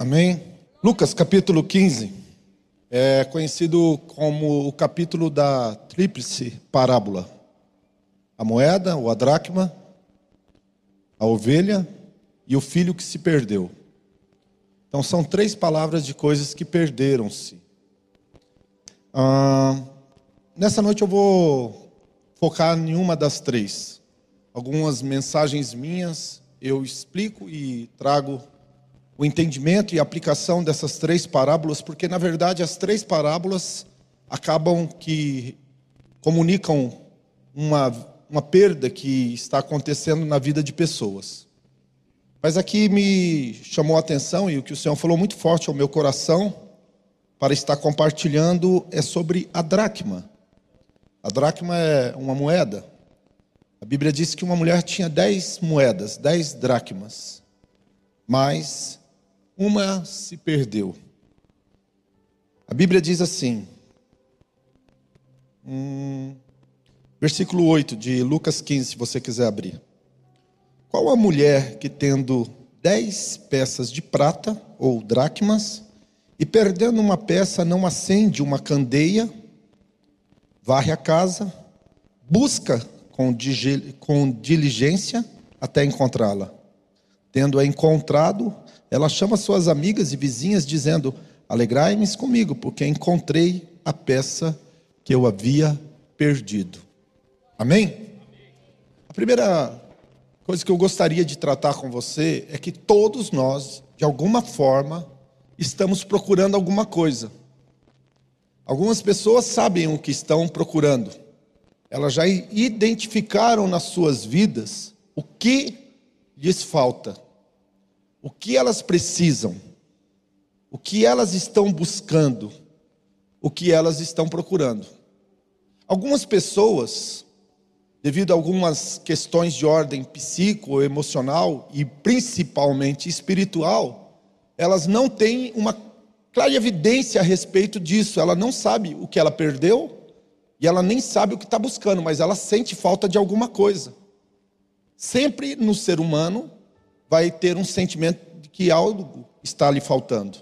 Amém? Lucas capítulo 15 é conhecido como o capítulo da tríplice parábola: a moeda, ou a dracma, a ovelha e o filho que se perdeu. Então são três palavras de coisas que perderam-se. Ah, nessa noite eu vou focar em uma das três. Algumas mensagens minhas eu explico e trago o entendimento e aplicação dessas três parábolas, porque na verdade as três parábolas acabam que comunicam uma, uma perda que está acontecendo na vida de pessoas. Mas aqui me chamou a atenção e o que o Senhor falou muito forte ao meu coração para estar compartilhando é sobre a dracma. A dracma é uma moeda. A Bíblia diz que uma mulher tinha dez moedas, dez dracmas, mas uma se perdeu. A Bíblia diz assim, hum, versículo 8 de Lucas 15, se você quiser abrir. Qual a mulher que tendo dez peças de prata ou dracmas e perdendo uma peça não acende uma candeia, varre a casa, busca com, com diligência até encontrá-la. Tendo-a encontrado, ela chama suas amigas e vizinhas, dizendo: Alegrai-me comigo, porque encontrei a peça que eu havia perdido. Amém? A primeira coisa que eu gostaria de tratar com você é que todos nós, de alguma forma, estamos procurando alguma coisa. Algumas pessoas sabem o que estão procurando. Elas já identificaram nas suas vidas o que lhes falta o que elas precisam, o que elas estão buscando, o que elas estão procurando. Algumas pessoas, devido a algumas questões de ordem psico, emocional e principalmente espiritual, elas não têm uma clara evidência a respeito disso. Ela não sabe o que ela perdeu e ela nem sabe o que está buscando, mas ela sente falta de alguma coisa. Sempre no ser humano vai ter um sentimento de que algo está lhe faltando.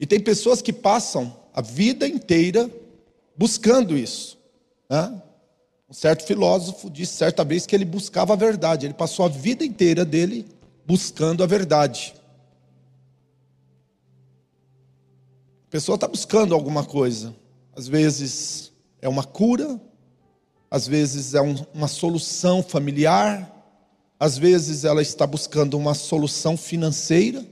E tem pessoas que passam a vida inteira buscando isso. Né? Um certo filósofo disse certa vez que ele buscava a verdade, ele passou a vida inteira dele buscando a verdade. A pessoa está buscando alguma coisa, às vezes é uma cura, às vezes é um, uma solução familiar, às vezes ela está buscando uma solução financeira,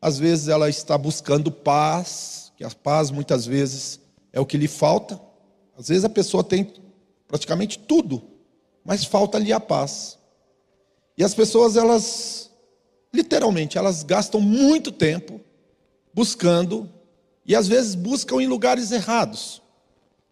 às vezes ela está buscando paz, que a paz muitas vezes é o que lhe falta. Às vezes a pessoa tem praticamente tudo, mas falta-lhe a paz. E as pessoas, elas, literalmente, elas gastam muito tempo buscando, e às vezes buscam em lugares errados.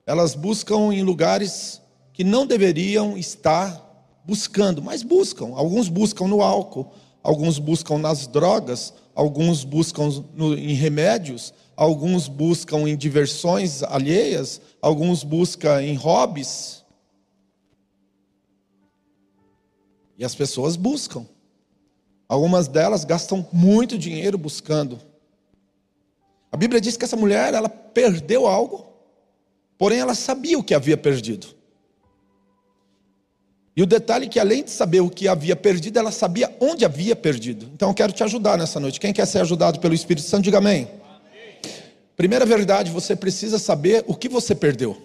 Elas buscam em lugares que não deveriam estar buscando, mas buscam. Alguns buscam no álcool, alguns buscam nas drogas, alguns buscam no, em remédios, alguns buscam em diversões alheias, alguns buscam em hobbies. E as pessoas buscam. Algumas delas gastam muito dinheiro buscando. A Bíblia diz que essa mulher, ela perdeu algo, porém ela sabia o que havia perdido. E o detalhe é que, além de saber o que havia perdido, ela sabia onde havia perdido. Então, eu quero te ajudar nessa noite. Quem quer ser ajudado pelo Espírito Santo, diga amém. Primeira verdade, você precisa saber o que você perdeu,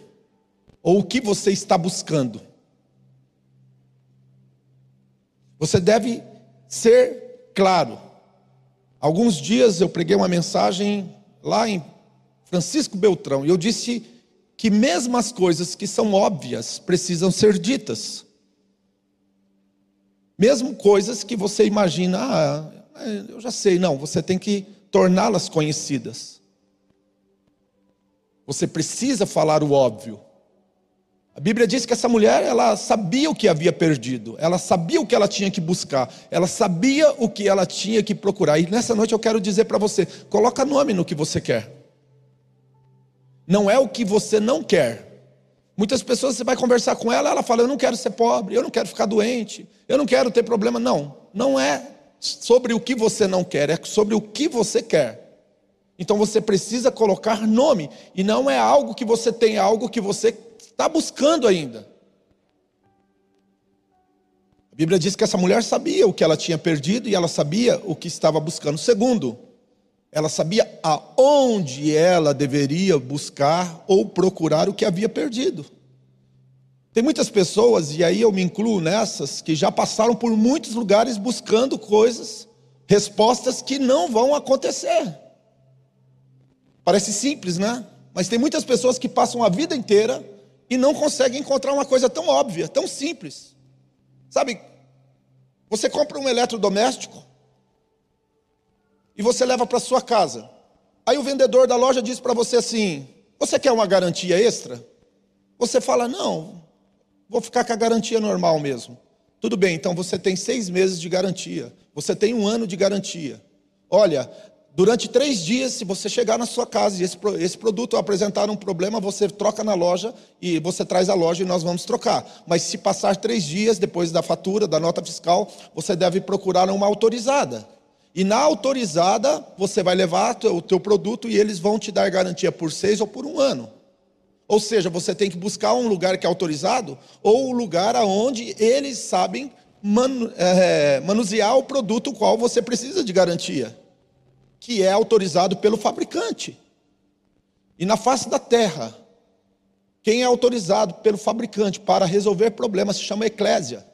ou o que você está buscando. Você deve ser claro. Alguns dias eu preguei uma mensagem lá em Francisco Beltrão, e eu disse que mesmo as coisas que são óbvias precisam ser ditas. Mesmo coisas que você imagina, ah, é, eu já sei, não, você tem que torná-las conhecidas. Você precisa falar o óbvio. A Bíblia diz que essa mulher, ela sabia o que havia perdido, ela sabia o que ela tinha que buscar, ela sabia o que ela tinha que procurar. E nessa noite eu quero dizer para você: coloca nome no que você quer. Não é o que você não quer, Muitas pessoas você vai conversar com ela, ela fala: Eu não quero ser pobre, eu não quero ficar doente, eu não quero ter problema. Não, não é sobre o que você não quer, é sobre o que você quer. Então você precisa colocar nome, e não é algo que você tem, é algo que você está buscando ainda. A Bíblia diz que essa mulher sabia o que ela tinha perdido e ela sabia o que estava buscando. Segundo, ela sabia aonde ela deveria buscar ou procurar o que havia perdido. Tem muitas pessoas, e aí eu me incluo nessas, que já passaram por muitos lugares buscando coisas, respostas que não vão acontecer. Parece simples, né? Mas tem muitas pessoas que passam a vida inteira e não conseguem encontrar uma coisa tão óbvia, tão simples. Sabe, você compra um eletrodoméstico e você leva para sua casa. Aí o vendedor da loja diz para você assim: Você quer uma garantia extra? Você fala: Não, Vou ficar com a garantia normal mesmo. Tudo bem, então você tem seis meses de garantia. Você tem um ano de garantia. Olha, durante três dias, se você chegar na sua casa e esse, esse produto apresentar um problema, você troca na loja e você traz a loja e nós vamos trocar. Mas se passar três dias depois da fatura, da nota fiscal, você deve procurar uma autorizada. E na autorizada, você vai levar o teu produto e eles vão te dar garantia por seis ou por um ano. Ou seja, você tem que buscar um lugar que é autorizado ou um lugar onde eles sabem é, manusear o produto o qual você precisa de garantia, que é autorizado pelo fabricante. E na face da terra, quem é autorizado pelo fabricante para resolver problemas se chama eclésia.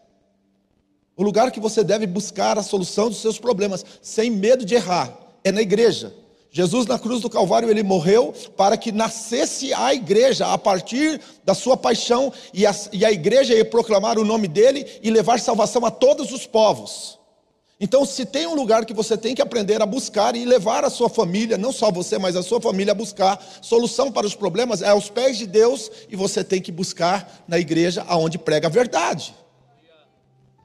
O lugar que você deve buscar a solução dos seus problemas, sem medo de errar, é na igreja. Jesus na cruz do Calvário ele morreu para que nascesse a igreja a partir da sua paixão e a, e a igreja ia proclamar o nome dele e levar salvação a todos os povos. Então, se tem um lugar que você tem que aprender a buscar e levar a sua família, não só você, mas a sua família a buscar solução para os problemas, é aos pés de Deus e você tem que buscar na igreja aonde prega a verdade.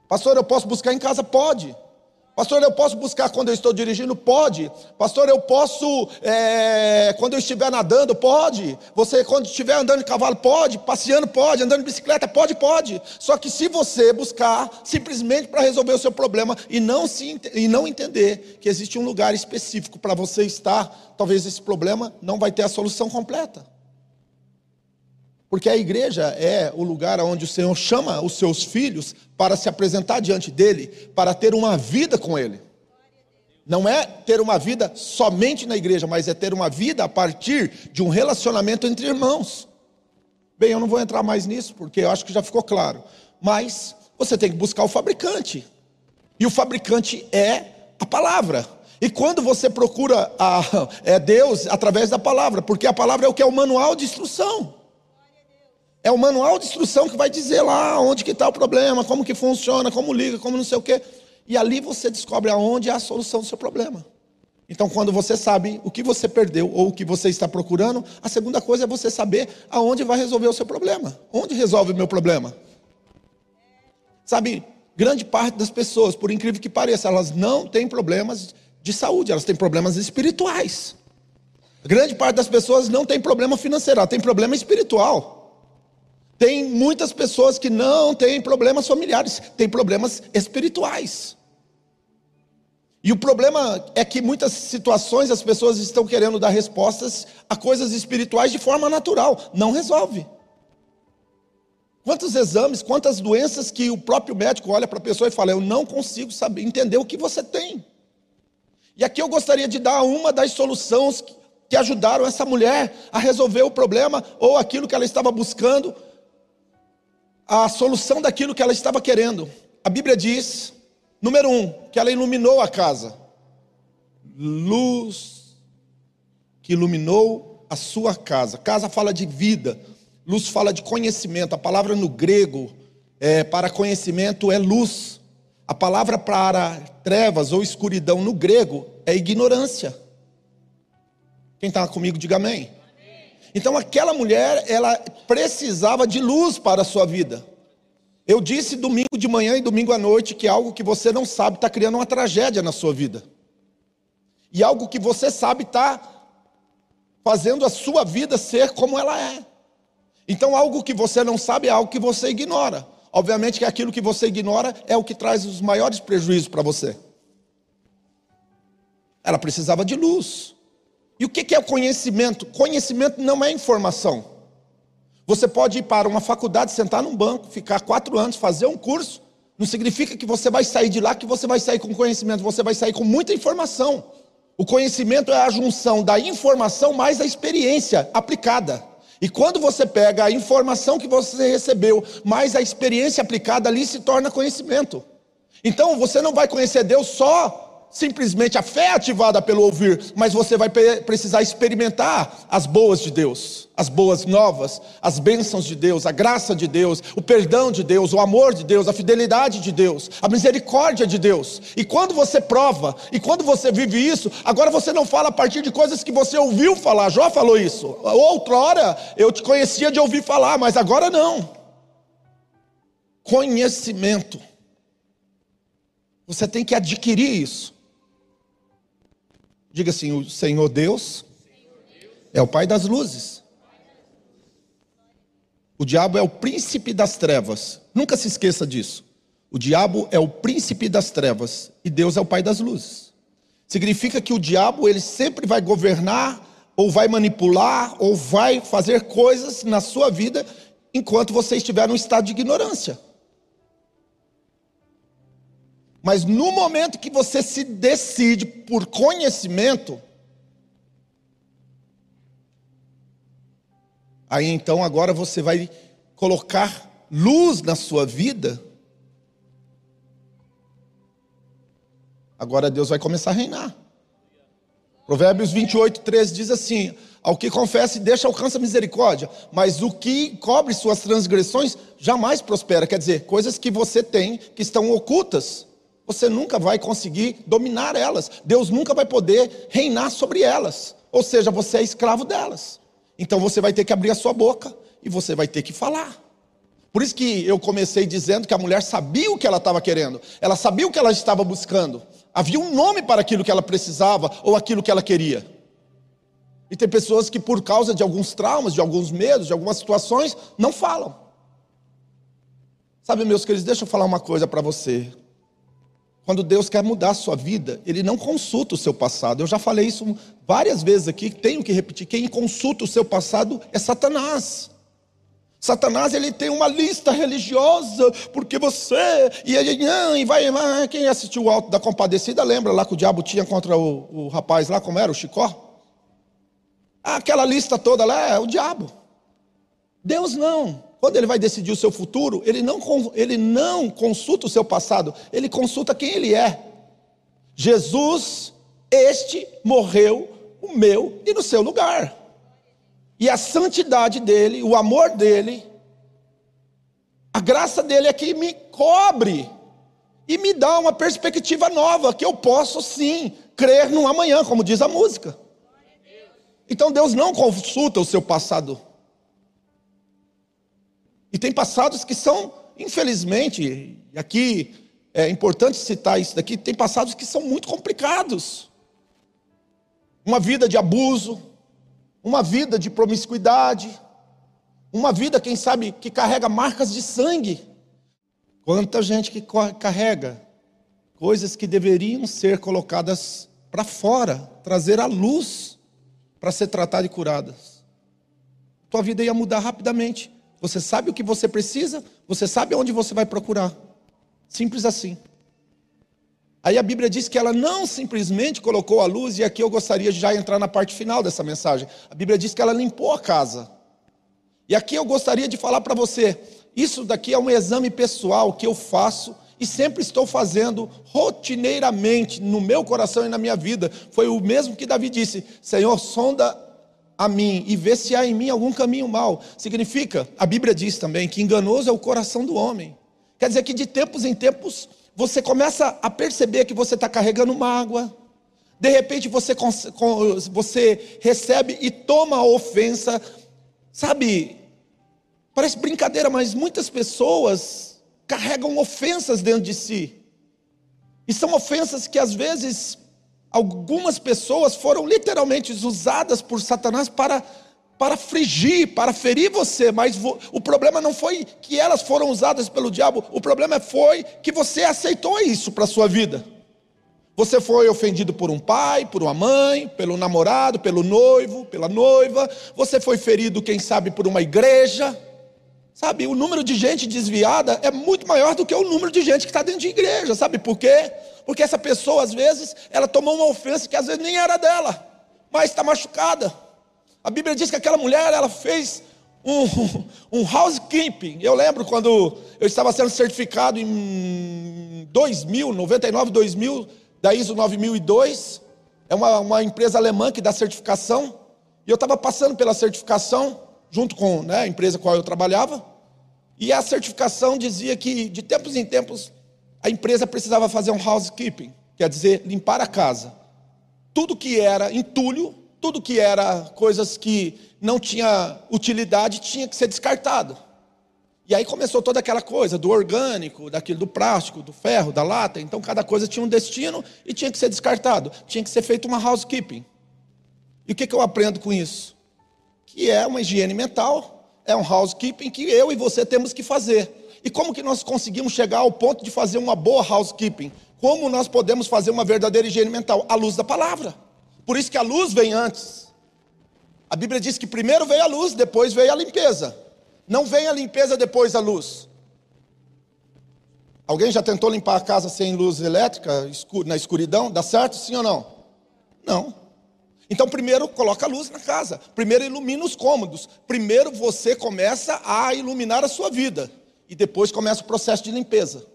Pastor, eu posso buscar em casa? Pode. Pastor, eu posso buscar quando eu estou dirigindo? Pode. Pastor, eu posso, é, quando eu estiver nadando? Pode. Você, quando estiver andando de cavalo? Pode. Passeando? Pode. Andando de bicicleta? Pode, pode. Só que se você buscar simplesmente para resolver o seu problema e não, se, e não entender que existe um lugar específico para você estar, talvez esse problema não vai ter a solução completa. Porque a igreja é o lugar onde o Senhor chama os seus filhos para se apresentar diante dele, para ter uma vida com ele. Não é ter uma vida somente na igreja, mas é ter uma vida a partir de um relacionamento entre irmãos. Bem, eu não vou entrar mais nisso, porque eu acho que já ficou claro. Mas você tem que buscar o fabricante. E o fabricante é a palavra. E quando você procura a, é Deus através da palavra, porque a palavra é o que é o manual de instrução. É o manual de instrução que vai dizer lá onde que está o problema, como que funciona, como liga, como não sei o quê. E ali você descobre aonde é a solução do seu problema. Então, quando você sabe o que você perdeu ou o que você está procurando, a segunda coisa é você saber aonde vai resolver o seu problema. Onde resolve o meu problema? Sabe, grande parte das pessoas, por incrível que pareça, elas não têm problemas de saúde, elas têm problemas espirituais. Grande parte das pessoas não tem problema financeiro, ela tem problema espiritual. Tem muitas pessoas que não têm problemas familiares, têm problemas espirituais. E o problema é que muitas situações as pessoas estão querendo dar respostas a coisas espirituais de forma natural, não resolve. Quantos exames, quantas doenças que o próprio médico olha para a pessoa e fala: Eu não consigo saber, entender o que você tem. E aqui eu gostaria de dar uma das soluções que ajudaram essa mulher a resolver o problema ou aquilo que ela estava buscando a solução daquilo que ela estava querendo. A Bíblia diz, número um, que ela iluminou a casa. Luz que iluminou a sua casa. Casa fala de vida, luz fala de conhecimento. A palavra no grego é, para conhecimento é luz. A palavra para trevas ou escuridão no grego é ignorância. Quem está comigo, diga amém. Então aquela mulher, ela precisava de luz para a sua vida. Eu disse domingo de manhã e domingo à noite que algo que você não sabe está criando uma tragédia na sua vida. E algo que você sabe está fazendo a sua vida ser como ela é. Então algo que você não sabe é algo que você ignora. Obviamente que aquilo que você ignora é o que traz os maiores prejuízos para você. Ela precisava de luz. E o que é o conhecimento? Conhecimento não é informação. Você pode ir para uma faculdade, sentar num banco, ficar quatro anos, fazer um curso. Não significa que você vai sair de lá, que você vai sair com conhecimento. Você vai sair com muita informação. O conhecimento é a junção da informação mais a experiência aplicada. E quando você pega a informação que você recebeu, mais a experiência aplicada ali se torna conhecimento. Então você não vai conhecer Deus só simplesmente a fé ativada pelo ouvir, mas você vai precisar experimentar as boas de Deus, as boas novas, as bênçãos de Deus, a graça de Deus, o perdão de Deus, o amor de Deus, a fidelidade de Deus, a misericórdia de Deus. E quando você prova, e quando você vive isso, agora você não fala a partir de coisas que você ouviu falar. Jó falou isso. Outrora eu te conhecia de ouvir falar, mas agora não. Conhecimento. Você tem que adquirir isso. Diga assim: o Senhor Deus é o Pai das luzes. O diabo é o príncipe das trevas. Nunca se esqueça disso. O diabo é o príncipe das trevas e Deus é o Pai das luzes. Significa que o diabo ele sempre vai governar ou vai manipular ou vai fazer coisas na sua vida enquanto você estiver num estado de ignorância. Mas no momento que você se decide por conhecimento, aí então agora você vai colocar luz na sua vida. Agora Deus vai começar a reinar. Provérbios 28, 13 diz assim: Ao que confessa e deixa alcança misericórdia, mas o que cobre suas transgressões jamais prospera. Quer dizer, coisas que você tem que estão ocultas você nunca vai conseguir dominar elas. Deus nunca vai poder reinar sobre elas. Ou seja, você é escravo delas. Então você vai ter que abrir a sua boca e você vai ter que falar. Por isso que eu comecei dizendo que a mulher sabia o que ela estava querendo, ela sabia o que ela estava buscando. Havia um nome para aquilo que ela precisava ou aquilo que ela queria. E tem pessoas que, por causa de alguns traumas, de alguns medos, de algumas situações, não falam. Sabe, meus queridos, deixa eu falar uma coisa para você. Quando Deus quer mudar a sua vida, Ele não consulta o seu passado. Eu já falei isso várias vezes aqui, tenho que repetir. Quem consulta o seu passado é Satanás. Satanás ele tem uma lista religiosa, porque você, e, e vai, vai, quem assistiu o Alto da Compadecida, lembra lá que o diabo tinha contra o, o rapaz lá, como era, o Chicó? Aquela lista toda lá é o diabo. Deus não. Quando ele vai decidir o seu futuro, ele não, ele não consulta o seu passado, ele consulta quem ele é. Jesus, este morreu o meu e no seu lugar. E a santidade dele, o amor dele, a graça dele é que me cobre e me dá uma perspectiva nova, que eu posso sim crer no amanhã, como diz a música. Então Deus não consulta o seu passado e tem passados que são, infelizmente, e aqui é importante citar isso daqui, tem passados que são muito complicados. Uma vida de abuso, uma vida de promiscuidade, uma vida, quem sabe, que carrega marcas de sangue. Quanta gente que carrega coisas que deveriam ser colocadas para fora, trazer à luz para ser tratadas e curadas. Tua vida ia mudar rapidamente. Você sabe o que você precisa, você sabe onde você vai procurar. Simples assim. Aí a Bíblia diz que ela não simplesmente colocou a luz, e aqui eu gostaria de já entrar na parte final dessa mensagem. A Bíblia diz que ela limpou a casa. E aqui eu gostaria de falar para você: isso daqui é um exame pessoal que eu faço e sempre estou fazendo rotineiramente no meu coração e na minha vida. Foi o mesmo que Davi disse: Senhor, sonda a mim e ver se há em mim algum caminho mal. Significa, a Bíblia diz também que enganoso é o coração do homem. Quer dizer que de tempos em tempos você começa a perceber que você está carregando mágoa. De repente você, você recebe e toma a ofensa. Sabe, parece brincadeira, mas muitas pessoas carregam ofensas dentro de si. E são ofensas que às vezes algumas pessoas foram literalmente usadas por Satanás para para frigir, para ferir você, mas o problema não foi que elas foram usadas pelo diabo, o problema foi que você aceitou isso para a sua vida. Você foi ofendido por um pai, por uma mãe, pelo namorado, pelo noivo, pela noiva. Você foi ferido, quem sabe, por uma igreja. Sabe, o número de gente desviada é muito maior do que o número de gente que está dentro de igreja. Sabe por quê? Porque essa pessoa, às vezes, ela tomou uma ofensa que às vezes nem era dela, mas está machucada. A Bíblia diz que aquela mulher, ela fez um, um housekeeping. Eu lembro quando eu estava sendo certificado em 2000, 99, 2000, da ISO 9002. É uma, uma empresa alemã que dá certificação. E eu estava passando pela certificação junto com né, a empresa com a qual eu trabalhava, e a certificação dizia que, de tempos em tempos, a empresa precisava fazer um housekeeping, quer dizer, limpar a casa. Tudo que era entulho, tudo que era coisas que não tinha utilidade, tinha que ser descartado. E aí começou toda aquela coisa do orgânico, daquilo do plástico, do ferro, da lata. Então cada coisa tinha um destino e tinha que ser descartado. Tinha que ser feito uma housekeeping. E o que, eu aprendo com isso? que é uma higiene mental, é um housekeeping que eu e você temos que fazer. E como que nós conseguimos chegar ao ponto de fazer uma boa housekeeping? Como nós podemos fazer uma verdadeira higiene mental? À luz da palavra. Por isso que a luz vem antes. A Bíblia diz que primeiro veio a luz, depois veio a limpeza. Não vem a limpeza depois a luz. Alguém já tentou limpar a casa sem luz elétrica, na escuridão? Dá certo, sim ou não? Não. Então, primeiro coloca a luz na casa, primeiro ilumina os cômodos, primeiro você começa a iluminar a sua vida, e depois começa o processo de limpeza.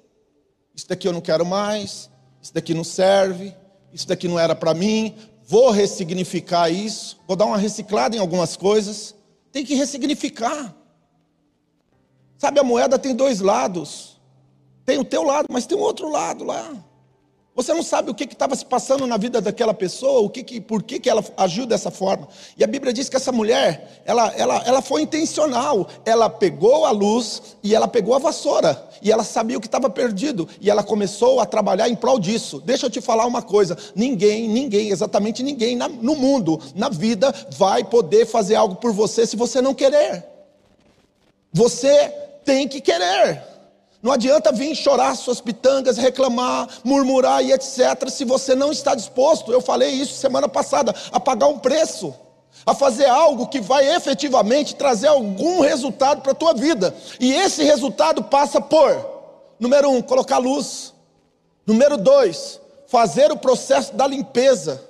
Isso daqui eu não quero mais, isso daqui não serve, isso daqui não era para mim, vou ressignificar isso, vou dar uma reciclada em algumas coisas. Tem que ressignificar. Sabe, a moeda tem dois lados. Tem o teu lado, mas tem o outro lado lá. Você não sabe o que estava se passando na vida daquela pessoa, o que, que por que, que ela agiu dessa forma. E a Bíblia diz que essa mulher, ela, ela, ela foi intencional. Ela pegou a luz e ela pegou a vassoura. E ela sabia o que estava perdido. E ela começou a trabalhar em prol disso. Deixa eu te falar uma coisa: ninguém, ninguém, exatamente ninguém na, no mundo, na vida, vai poder fazer algo por você se você não querer. Você tem que querer. Não adianta vir chorar suas pitangas, reclamar, murmurar e etc. Se você não está disposto, eu falei isso semana passada, a pagar um preço, a fazer algo que vai efetivamente trazer algum resultado para a tua vida. E esse resultado passa por, número um, colocar luz. Número dois, fazer o processo da limpeza.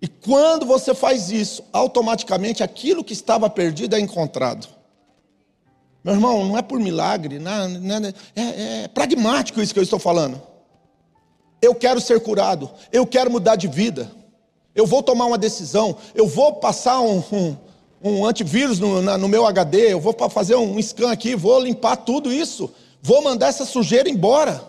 E quando você faz isso, automaticamente aquilo que estava perdido é encontrado. Meu irmão, não é por milagre, não, não, é, é pragmático isso que eu estou falando. Eu quero ser curado, eu quero mudar de vida, eu vou tomar uma decisão, eu vou passar um, um, um antivírus no, na, no meu HD, eu vou fazer um scan aqui, vou limpar tudo isso, vou mandar essa sujeira embora.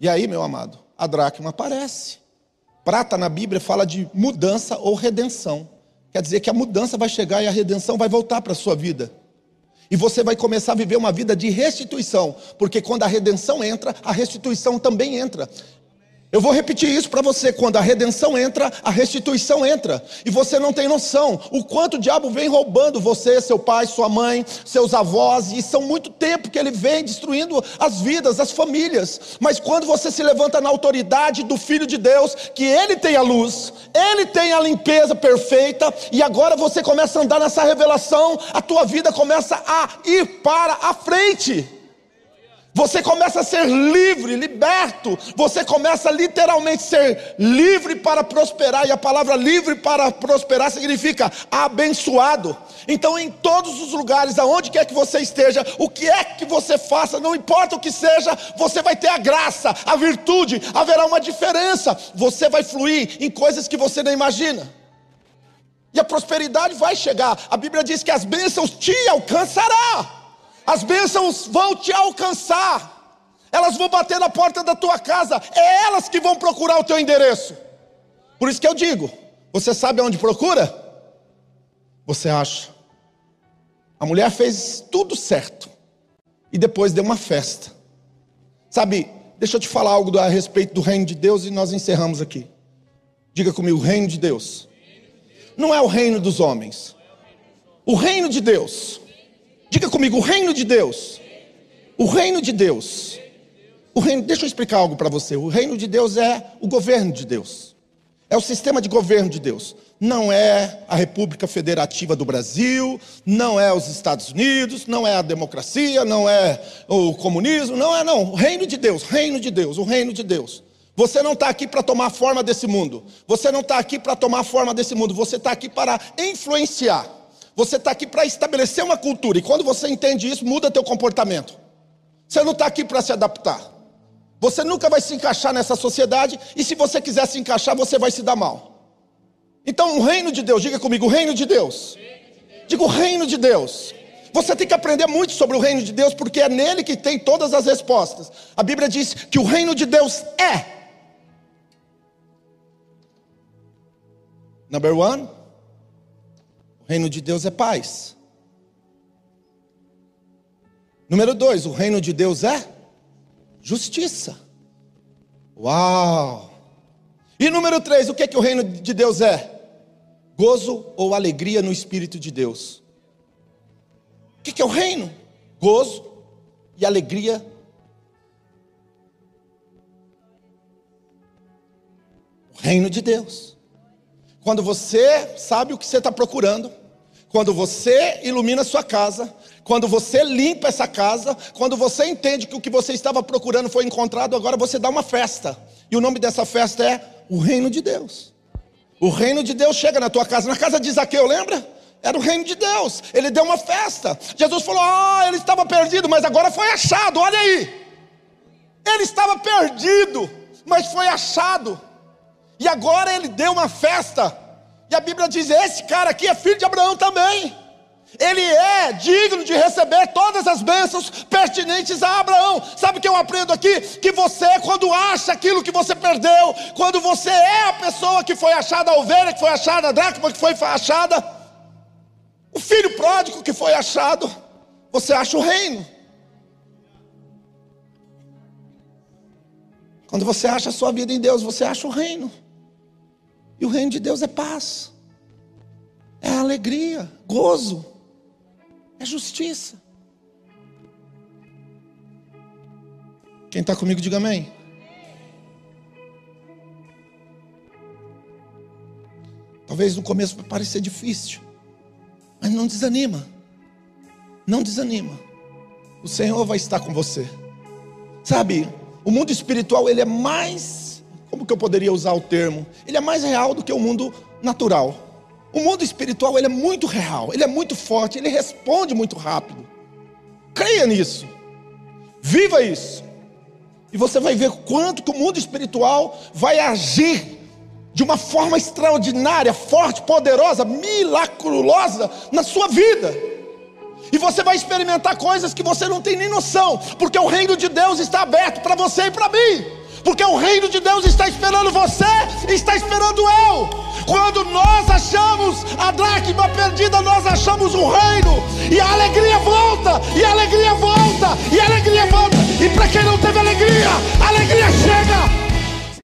E aí, meu amado, a dracma aparece. Prata na Bíblia fala de mudança ou redenção. Quer dizer que a mudança vai chegar e a redenção vai voltar para a sua vida. E você vai começar a viver uma vida de restituição, porque quando a redenção entra, a restituição também entra. Eu vou repetir isso para você: quando a redenção entra, a restituição entra, e você não tem noção o quanto o diabo vem roubando você, seu pai, sua mãe, seus avós, e são muito tempo que ele vem destruindo as vidas, as famílias. Mas quando você se levanta na autoridade do Filho de Deus, que ele tem a luz, ele tem a limpeza perfeita, e agora você começa a andar nessa revelação, a tua vida começa a ir para a frente. Você começa a ser livre, liberto. Você começa a literalmente ser livre para prosperar. E a palavra livre para prosperar significa abençoado. Então, em todos os lugares, aonde quer que você esteja, o que é que você faça, não importa o que seja, você vai ter a graça, a virtude, haverá uma diferença. Você vai fluir em coisas que você não imagina. E a prosperidade vai chegar. A Bíblia diz que as bênçãos te alcançará. As bênçãos vão te alcançar. Elas vão bater na porta da tua casa. É elas que vão procurar o teu endereço. Por isso que eu digo: você sabe aonde procura? Você acha. A mulher fez tudo certo. E depois deu uma festa. Sabe, deixa eu te falar algo a respeito do reino de Deus e nós encerramos aqui. Diga comigo: o reino de Deus. Não é o reino dos homens. O reino de Deus Diga comigo, o reino de Deus. O reino de Deus. O reino, deixa eu explicar algo para você. O reino de Deus é o governo de Deus. É o sistema de governo de Deus. Não é a República Federativa do Brasil, não é os Estados Unidos, não é a democracia, não é o comunismo, não é não. O reino de Deus, reino de Deus, o reino de Deus. Você não está aqui para tomar forma desse mundo. Você não está aqui para tomar forma desse mundo. Você está aqui para influenciar. Você está aqui para estabelecer uma cultura. E quando você entende isso, muda teu comportamento. Você não está aqui para se adaptar. Você nunca vai se encaixar nessa sociedade. E se você quiser se encaixar, você vai se dar mal. Então, o reino de Deus, diga comigo, o reino de Deus. Diga o reino de Deus. Você tem que aprender muito sobre o reino de Deus, porque é nele que tem todas as respostas. A Bíblia diz que o reino de Deus é. Number one, reino de Deus é paz. Número dois, o reino de Deus é justiça. Uau! E número três, o que, é que o reino de Deus é? Gozo ou alegria no Espírito de Deus. O que, que é o reino? Gozo e alegria. O reino de Deus. Quando você sabe o que você está procurando, quando você ilumina a sua casa, quando você limpa essa casa, quando você entende que o que você estava procurando foi encontrado, agora você dá uma festa. E o nome dessa festa é o reino de Deus. O reino de Deus chega na tua casa. Na casa de Zaqueu, lembra? Era o reino de Deus. Ele deu uma festa. Jesus falou: Ah, ele estava perdido, mas agora foi achado. Olha aí. Ele estava perdido, mas foi achado. E agora ele deu uma festa. E a Bíblia diz: Esse cara aqui é filho de Abraão também ele é digno de receber todas as bênçãos pertinentes a Abraão. Sabe o que eu aprendo aqui? Que você, quando acha aquilo que você perdeu, quando você é a pessoa que foi achada, a ovelha que foi achada, a dracma que foi achada, o filho pródigo que foi achado, você acha o reino. Quando você acha a sua vida em Deus, você acha o reino. E o reino de Deus é paz, é alegria, gozo. É justiça. Quem está comigo, diga amém. Talvez no começo parecer difícil, mas não desanima. Não desanima. O Senhor vai estar com você. Sabe, o mundo espiritual ele é mais, como que eu poderia usar o termo? Ele é mais real do que o mundo natural. O mundo espiritual ele é muito real, ele é muito forte, ele responde muito rápido. Creia nisso. Viva isso. E você vai ver quanto que o mundo espiritual vai agir de uma forma extraordinária, forte, poderosa, milagrosa na sua vida. E você vai experimentar coisas que você não tem nem noção, porque o reino de Deus está aberto para você e para mim. Porque o reino de Deus está esperando você, está esperando eu. Quando nós achamos a dracma perdida, nós achamos o reino, e a alegria volta, e a alegria volta, e a alegria volta. E para quem não teve alegria, a alegria chega.